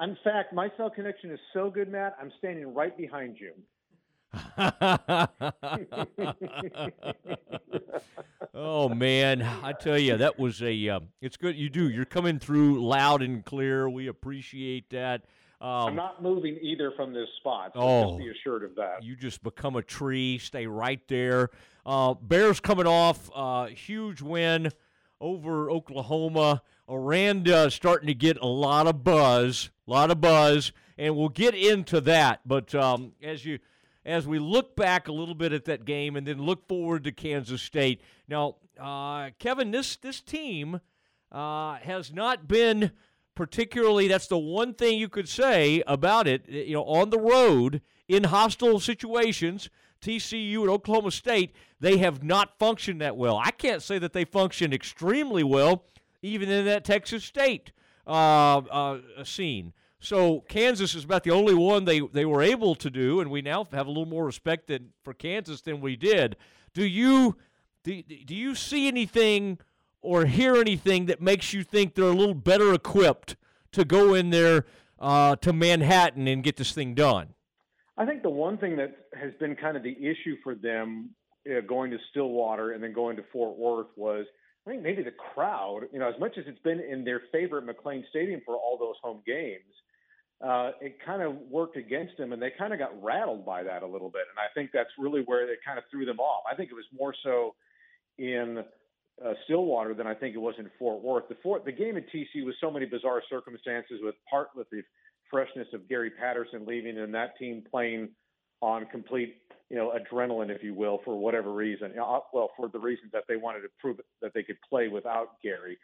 In fact, my cell connection is so good, Matt. I'm standing right behind you. oh man, I tell you, that was a. Uh, it's good you do. You're coming through loud and clear. We appreciate that. Um, I'm not moving either from this spot. So oh, just be assured of that. You just become a tree. Stay right there. Uh, Bears coming off uh, huge win over Oklahoma. Aranda starting to get a lot of buzz, a lot of buzz, and we'll get into that. But um, as you as we look back a little bit at that game and then look forward to Kansas State. Now, uh, Kevin, this this team uh, has not been particularly. That's the one thing you could say about it. You know, on the road in hostile situations, TCU and Oklahoma State, they have not functioned that well. I can't say that they functioned extremely well, even in that Texas State uh, uh scene. So Kansas is about the only one they, they were able to do, and we now have a little more respect than, for Kansas than we did. Do you do, do you see anything or hear anything that makes you think they're a little better equipped to go in there uh, to Manhattan and get this thing done? I think the one thing that has been kind of the issue for them uh, going to Stillwater and then going to Fort Worth was I think maybe the crowd, you know, as much as it's been in their favorite McLane Stadium for all those home games, uh, it kind of worked against them, and they kind of got rattled by that a little bit. And I think that's really where it kind of threw them off. I think it was more so in uh, Stillwater than I think it was in Fort Worth. The, Fort, the game at TC was so many bizarre circumstances, with part with the freshness of Gary Patterson leaving and that team playing on complete, you know, adrenaline, if you will, for whatever reason. Know, well, for the reasons that they wanted to prove that they could play without Gary.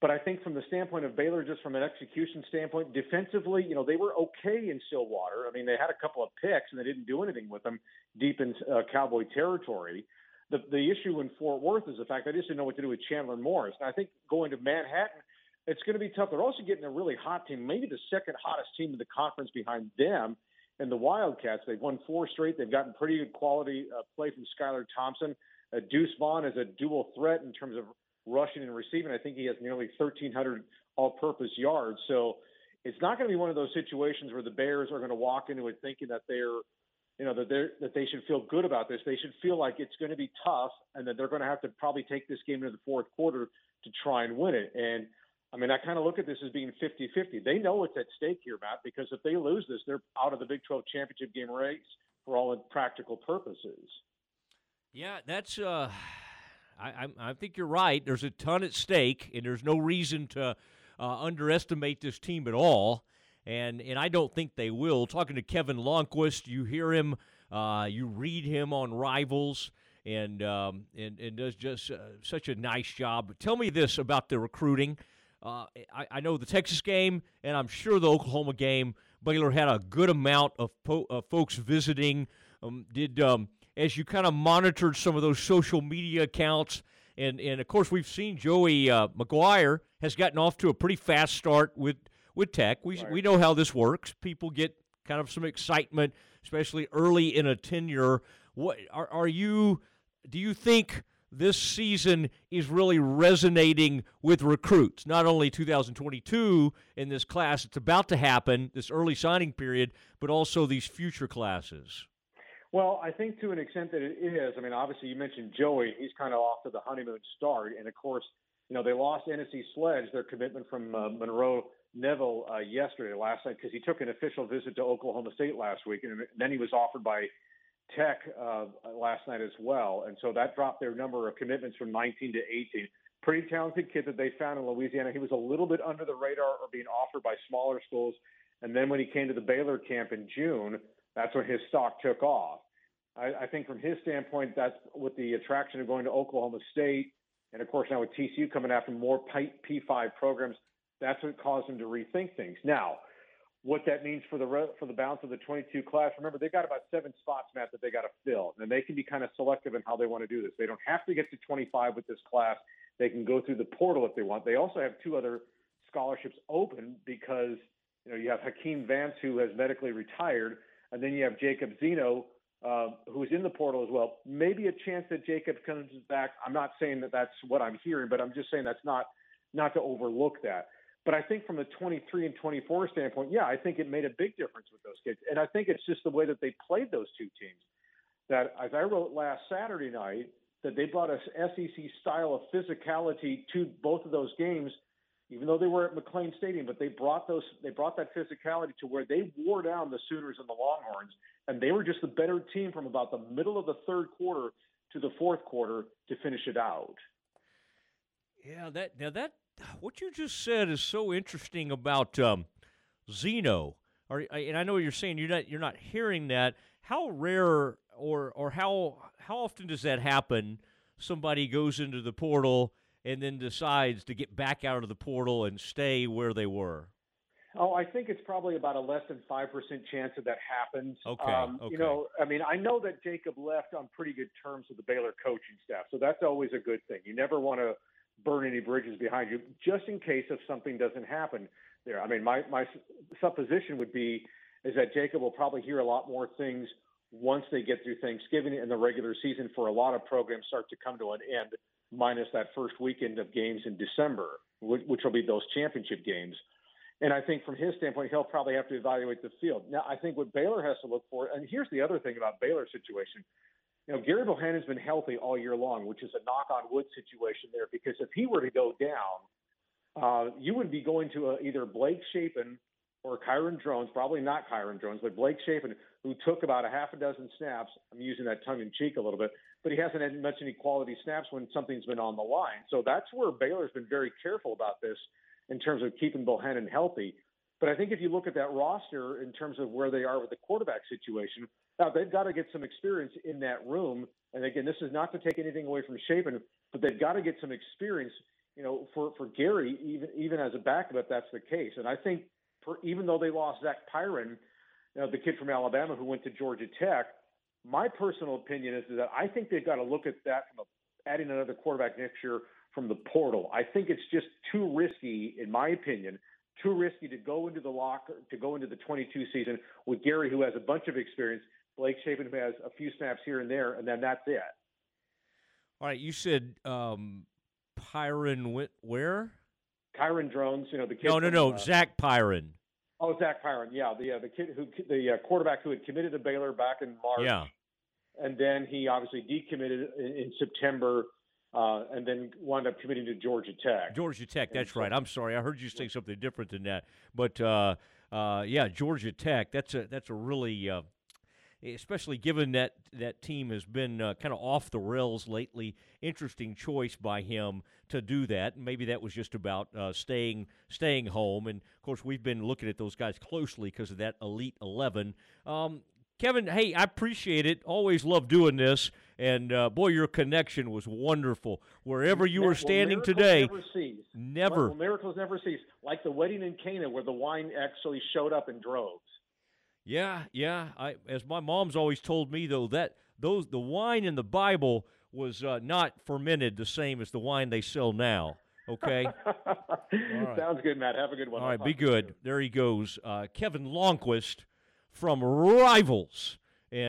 But I think from the standpoint of Baylor, just from an execution standpoint, defensively, you know, they were okay in Stillwater. I mean, they had a couple of picks and they didn't do anything with them deep in uh, Cowboy territory. The the issue in Fort Worth is the fact they just didn't know what to do with Chandler Morris. And I think going to Manhattan, it's going to be tough. They're also getting a really hot team, maybe the second hottest team in the conference behind them. And the Wildcats, they've won four straight. They've gotten pretty good quality uh, play from Skylar Thompson. Uh, Deuce Vaughn is a dual threat in terms of rushing and receiving. I think he has nearly 1,300 all-purpose yards. So it's not going to be one of those situations where the Bears are going to walk into it thinking that they're, you know, that they that they should feel good about this. They should feel like it's going to be tough, and that they're going to have to probably take this game into the fourth quarter to try and win it. And I mean, I kind of look at this as being 50-50. They know what's at stake here, Matt, because if they lose this, they're out of the Big 12 championship game race for all practical purposes. Yeah, that's uh I, I, I think you're right. There's a ton at stake, and there's no reason to uh, underestimate this team at all. And and I don't think they will. Talking to Kevin Lonnquist, you hear him, uh, you read him on Rivals, and um, and and does just uh, such a nice job. Tell me this about the recruiting. Uh, I, I know the Texas game, and I'm sure the Oklahoma game. Baylor had a good amount of po- folks visiting. Um, did um, as you kind of monitored some of those social media accounts. And, and of course, we've seen Joey uh, McGuire has gotten off to a pretty fast start with, with Tech. We, right. we know how this works. People get kind of some excitement, especially early in a tenure. What are, are you? Do you think this season is really resonating with recruits? Not only 2022 in this class, it's about to happen, this early signing period, but also these future classes. Well, I think to an extent that it is. I mean, obviously, you mentioned Joey. He's kind of off to the honeymoon start. And of course, you know, they lost NSC Sledge, their commitment from uh, Monroe Neville uh, yesterday, last night, because he took an official visit to Oklahoma State last week. And then he was offered by Tech uh, last night as well. And so that dropped their number of commitments from 19 to 18. Pretty talented kid that they found in Louisiana. He was a little bit under the radar or being offered by smaller schools. And then when he came to the Baylor camp in June, that's when his stock took off. I, I think from his standpoint, that's with the attraction of going to Oklahoma State, and of course now with TCU coming after more P5 programs, that's what caused him to rethink things. Now, what that means for the for the balance of the 22 class. Remember, they've got about seven spots, Matt, that they got to fill, and they can be kind of selective in how they want to do this. They don't have to get to 25 with this class. They can go through the portal if they want. They also have two other scholarships open because you know you have Hakeem Vance who has medically retired, and then you have Jacob Zeno, uh, who's in the portal as well. Maybe a chance that Jacob comes back. I'm not saying that that's what I'm hearing, but I'm just saying that's not not to overlook that. But I think from the 23 and 24 standpoint, yeah, I think it made a big difference with those kids. And I think it's just the way that they played those two teams. That, as I wrote last Saturday night, that they brought a SEC style of physicality to both of those games, even though they were at McLane Stadium. But they brought those, they brought that physicality to where they wore down the Sooners and the Longhorns, and they were just the better team from about the middle of the third quarter to the fourth quarter to finish it out. Yeah, that now that what you just said is so interesting about um, Zeno. Are, and I know you're saying you're not you're not hearing that. How rare or or how how often does that happen? Somebody goes into the portal and then decides to get back out of the portal and stay where they were. Oh, I think it's probably about a less than five percent chance that that happens. Okay, um, okay. You know, I mean, I know that Jacob left on pretty good terms with the Baylor coaching staff, so that's always a good thing. You never want to burn any bridges behind you, just in case if something doesn't happen there. I mean, my my supposition would be is that Jacob will probably hear a lot more things once they get through Thanksgiving and the regular season for a lot of programs start to come to an end, minus that first weekend of games in December, which, will be those championship games. And I think from his standpoint, he'll probably have to evaluate the field. Now, I think what Baylor has to look for, and here's the other thing about Baylor's situation. You know, Gerry Bohanon's been healthy all year long, which is a knock on wood situation there, because if he were to go down, uh, you would be going to uh, either Blake Shapen or Kyron Drones, probably not Kyron Drones, but Blake Shapen, who took about a half a dozen snaps. I'm using that tongue in cheek a little bit, but he hasn't had much any quality snaps when something's been on the line. So that's where Baylor's been very careful about this in terms of keeping Bohanon healthy. But I think if you look at that roster in terms of where they are with the quarterback situation, now they've got to get some experience in that room. And again, this is not to take anything away from Shapen, but they've got to get some experience. You know, for for Gerry, even even as a backup, if that's the case. And I think, for, even though they lost Zach Pyron, you know, the kid from Alabama who went to Georgia Tech, my personal opinion is that I think they've got to look at that from a, adding another quarterback next year from the portal. I think it's just too risky, in my opinion, too risky to go into the locker to go into the 22 season with Gerry, who has a bunch of experience, Blake Shapen, who has a few snaps here and there, and then that's it. All right, you said um, Pyron went where? Kyron Drones, you know the kid. No, no, from, no, uh, Zach Pyron. Oh, Zach Pyron, yeah, the uh, the kid who the uh, quarterback who had committed to Baylor back in March. Yeah. And then he obviously decommitted in, in September, uh, and then wound up committing to Georgia Tech. Georgia Tech, that's so- right. I'm sorry, I heard you say something different than that. But uh, uh, yeah, Georgia Tech. That's a that's a really, uh, especially given that that team has been uh, kind of off the rails lately. Interesting choice by him to do that. Maybe that was just about uh, staying staying home. And of course, we've been looking at those guys closely because of that elite eleven. Um, Kevin, hey, I appreciate it. Always love doing this. And uh, boy, your connection was wonderful. Wherever you Well, were standing miracles today, never cease. never. Well, miracles never cease. Like the wedding in Cana, where the wine actually showed up in droves. Yeah, yeah. I, as my mom's always told me, though, that those the wine in the Bible was uh, not fermented the same as the wine they sell now. Okay. right. Sounds good, Matt. Have a good one. All I'll right, be to you good. There he goes, uh, Kevin Lonnquist from Rivals.